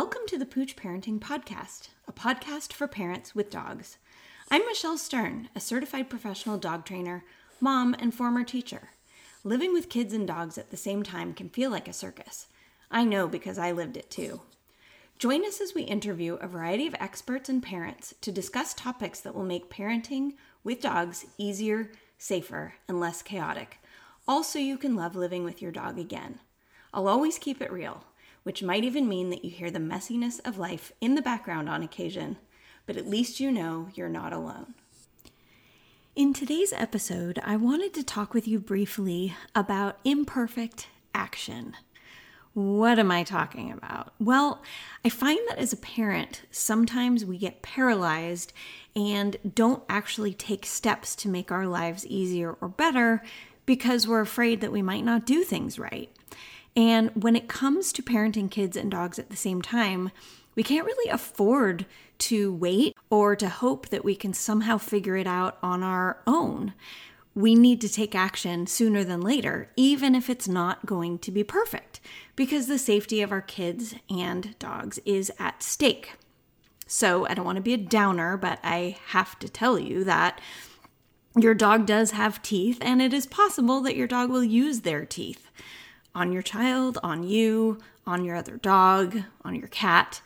Welcome to the Pooch Parenting Podcast, a podcast for parents with dogs. I'm Michelle Stern, a certified professional dog trainer, mom, and former teacher. Living with kids and dogs at the same time can feel like a circus. I know because I lived it too. Join us as we interview a variety of experts and parents to discuss topics that will make parenting with dogs easier, safer, and less chaotic. Also, you can love living with your dog again. I'll always keep it real which might even mean that you hear the messiness of life in the background on occasion, but at least you know you're not alone. In today's episode, I wanted to talk with you briefly about imperfect action. What am I talking about? Well, I find that as a parent, sometimes we get paralyzed and don't actually take steps to make our lives easier or better because we're afraid that we might not do things right. And when it comes to parenting kids and dogs at the same time, we can't really afford to wait or to hope that we can somehow figure it out on our own. We need to take action sooner than later, even if it's not going to be perfect, because the safety of our kids and dogs is at stake. So, I don't want to be a downer, but I have to tell you that your dog does have teeth, and it is possible that your dog will use their teeth on your child, on you, on your other dog, on your cat.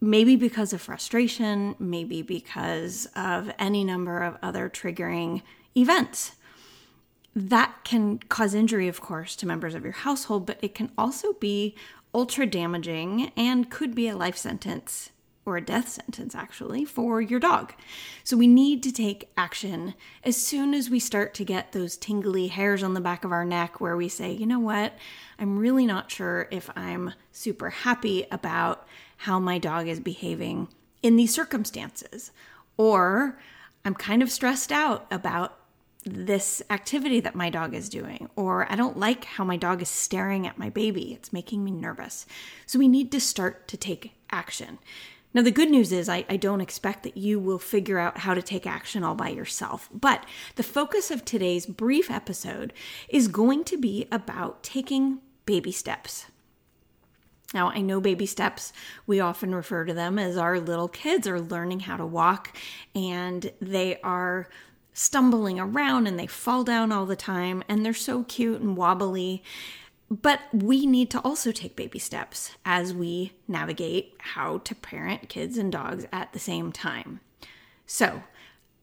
Maybe because of frustration, maybe because of any number of other triggering events. That can cause injury, of course, to members of your household, but it can also be ultra damaging and could be a life sentence or a death sentence actually for your dog. So we need to take action as soon as we start to get those tingly hairs on the back of our neck where we say, you know what, I'm really not sure if I'm super happy about how my dog is behaving in these circumstances. Or I'm kind of stressed out about this activity that my dog is doing, or I don't like how my dog is staring at my baby. It's making me nervous. So we need to start to take action. Now, the good news is, I, I, don't expect that you will figure out how to take action all by yourself. But the focus of today's brief episode is going to be about taking baby steps. Now, I know baby steps, we often refer to them as our little kids are learning how to walk and they are stumbling around and they fall down all the time and they're so cute and wobbly. But we need to also take baby steps as we navigate how to parent kids and dogs at the same time. So,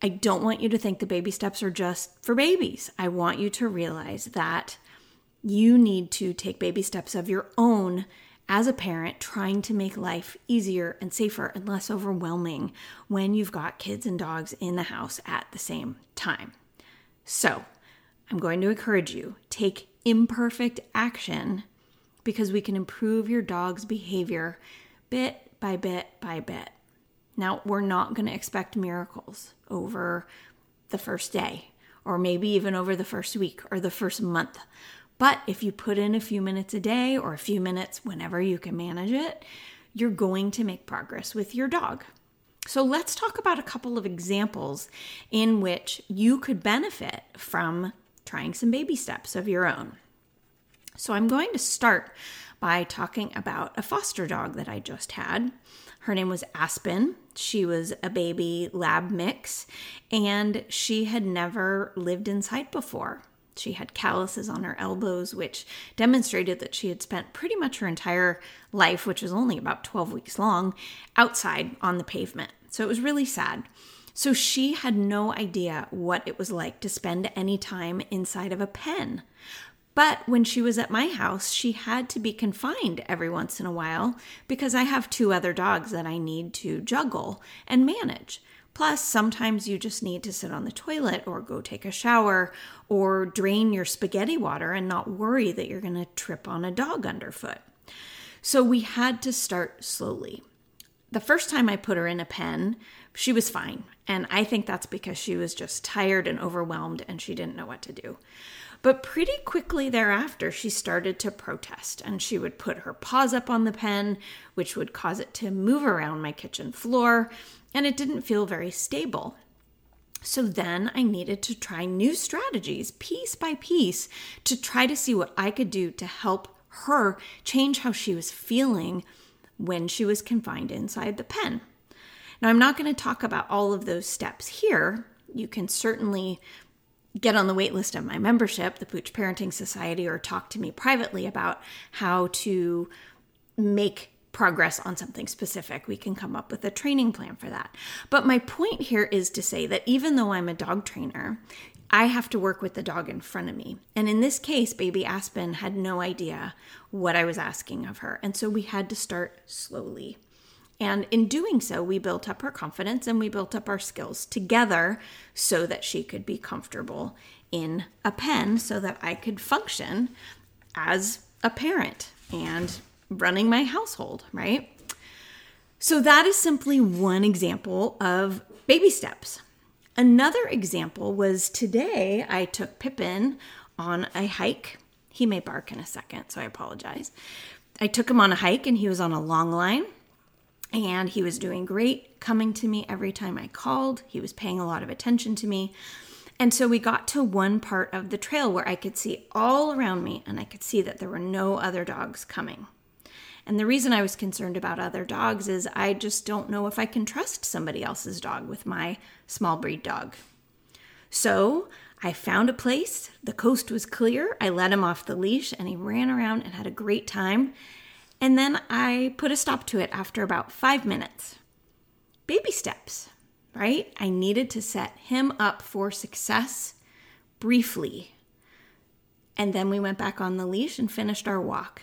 I don't want you to think the baby steps are just for babies. I want you to realize that you need to take baby steps of your own as a parent trying to make life easier and safer and less overwhelming when you've got kids and dogs in the house at the same time. So, I'm going to encourage you take imperfect action because we can improve your dog's behavior bit by bit by bit. Now, we're not going to expect miracles over the first day, or maybe even over the first week or the first month. But if you put in a few minutes a day or a few minutes whenever you can manage it, you're going to make progress with your dog. So let's talk about a couple of examples in which you could benefit from trying some baby steps of your own. So I'm going to start by talking about a foster dog that I just had. Her name was Aspen. She was a baby lab mix and she had never lived inside before. She had calluses on her elbows, which demonstrated that she had spent pretty much her entire life, which was only about 12 weeks long, outside on the pavement. So it was really sad. So she had no idea what it was like to spend any time inside of a pen. But when she was at my house, she had to be confined every once in a while because I have two other dogs that I need to juggle and manage. Plus, sometimes you just need to sit on the toilet or go take a shower or drain your spaghetti water and not worry that you're going to trip on a dog underfoot. So we had to start slowly. The first time I put her in a pen, she was fine. And I think that's because she was just tired and overwhelmed and she didn't know what to do. But pretty quickly thereafter, she started to protest and she would put her paws up on the pen, which would cause it to move around my kitchen floor, and it didn't feel very stable. So then I needed to try new strategies piece by piece to try to see what I could do to help her change how she was feeling when she was confined inside the pen. Now, I'm not going to talk about all of those steps here. You can certainly get on the wait list of my membership, the Pooch Parenting Society, or talk to me privately about how to make progress on something specific. We can come up with a training plan for that. But my point here is to say that even though I'm a dog trainer, I have to work with the dog in front of me. And in this case, baby Aspen had no idea what I was asking of her. And so we had to start slowly. And in doing so, we built up her confidence and we built up our skills together so that she could be comfortable in a pen so that I could function as a parent and running my household, right? So that is simply one example of baby steps. Another example was today I took Pippin on a hike. He may bark in a second, so I apologize. I took him on a hike and he was on a long line and he was doing great, coming to me every time I called. He was paying a lot of attention to me. And so we got to one part of the trail where I could see all around me and I could see that there were no other dogs coming. And the reason I was concerned about other dogs is I just don't know if I can trust somebody else's dog with my small breed dog. So I found a place. The coast was clear. I let him off the leash and he ran around and had a great time. And then I put a stop to it after about five minutes. Baby steps, right? I needed to set him up for success briefly. And then we went back on the leash and finished our walk.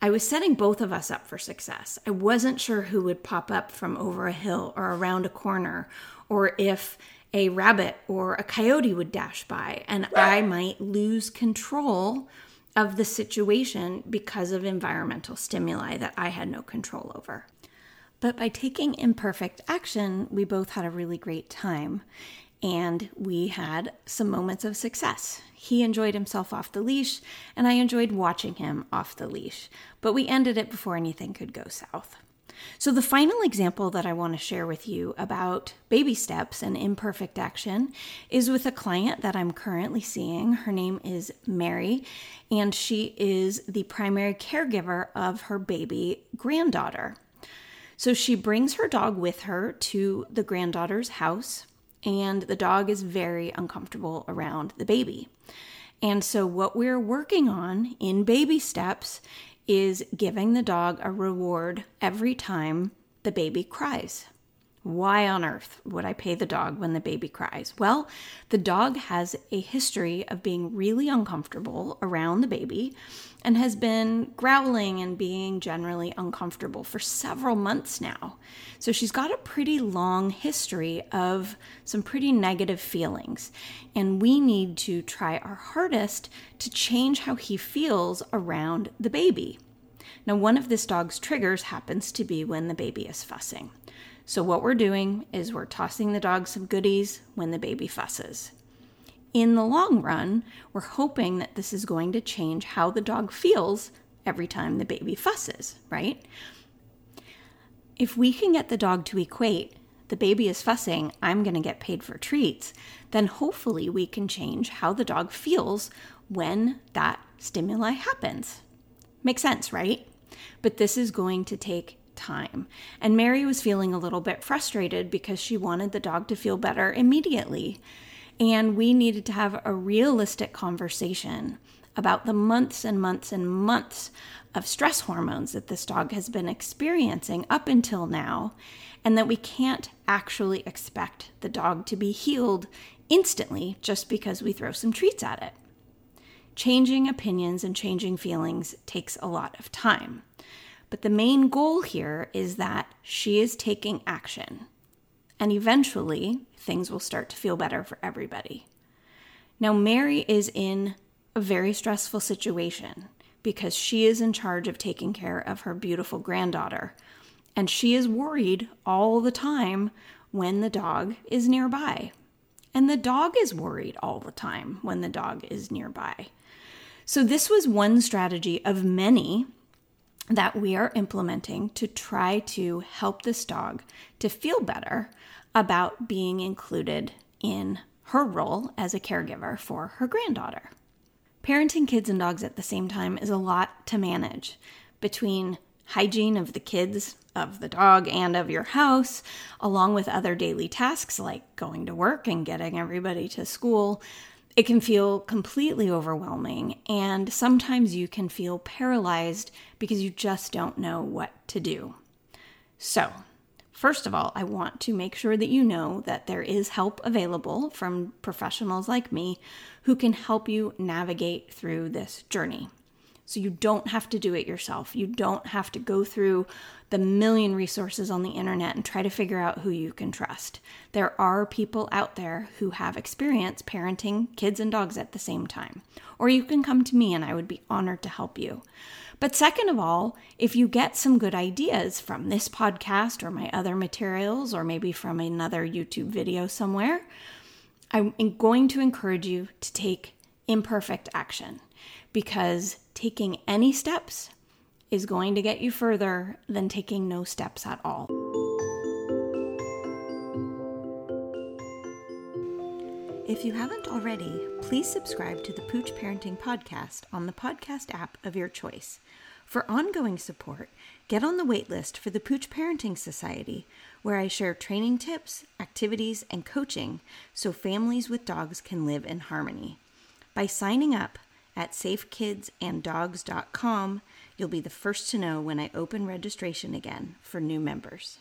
I was setting both of us up for success. I wasn't sure who would pop up from over a hill or around a corner, or if a rabbit or a coyote would dash by and I might lose control of the situation because of environmental stimuli that I had no control over. But by taking imperfect action, we both had a really great time and we had some moments of success. He enjoyed himself off the leash, and I enjoyed watching him off the leash, but we ended it before anything could go south. So, the final example that I want to share with you about baby steps and imperfect action is with a client that I'm currently seeing. Her name is Mary, and she is the primary caregiver of her baby granddaughter. So, she brings her dog with her to the granddaughter's house, and the dog is very uncomfortable around the baby. And so, what we're working on in baby steps is giving the dog a reward every time the baby cries. Why on earth would I pay the dog when the baby cries? Well, the dog has a history of being really uncomfortable around the baby and has been growling and being generally uncomfortable for several months now. So she's got a pretty long history of some pretty negative feelings. And we need to try our hardest to change how he feels around the baby. Now, one of this dog's triggers happens to be when the baby is fussing. So, what we're doing is we're tossing the dog some goodies when the baby fusses. In the long run, we're hoping that this is going to change how the dog feels every time the baby fusses, right? If we can get the dog to equate, the baby is fussing, I'm going to get paid for treats, then hopefully we can change how the dog feels when that stimuli happens. Makes sense, right? But this is going to take time. And Mary was feeling a little bit frustrated because she wanted the dog to feel better immediately. And we needed to have a realistic conversation about the months and months and months of stress hormones that this dog has been experiencing up until now, and that we can't actually expect the dog to be healed instantly just because we throw some treats at it. Changing opinions and changing feelings takes a lot of time. But the main goal here is that she is taking action. And eventually, things will start to feel better for everybody. Now, Mary is in a very stressful situation because she is in charge of taking care of her beautiful granddaughter. And she is worried all the time when the dog is nearby. And the dog is worried all the time when the dog is nearby. So, this was one strategy of many that we are implementing to try to help this dog to feel better about being included in her role as a caregiver for her granddaughter. Parenting kids and dogs at the same time is a lot to manage between hygiene of the kids, of the dog, and of your house, along with other daily tasks like going to work and getting everybody to school, it can feel completely overwhelming. And sometimes you can feel paralyzed because you just don't know what to do. So, First of all, I want to make sure that you know that there is help available from professionals like me who can help you navigate through this journey. So you don't have to do it yourself. You don't have to go through the million resources on the internet and try to figure out who you can trust. There are people out there who have experience parenting kids and dogs at the same time. Or you can come to me and I would be honored to help you. But second of all, if you get some good ideas from this podcast or my other materials, or maybe from another YouTube video somewhere, I'm going to encourage you to take imperfect action because taking any steps is going to get you further than taking no steps at all. If you haven't already, please subscribe to the Pooch Parenting Podcast on the podcast app of your choice. For ongoing support, get on the waitlist for the Pooch Parenting Society, where I share training tips, activities, and coaching so families with dogs can live in harmony. By signing up at safekidsanddogs.com, you'll be the first to know when I open registration again for new members.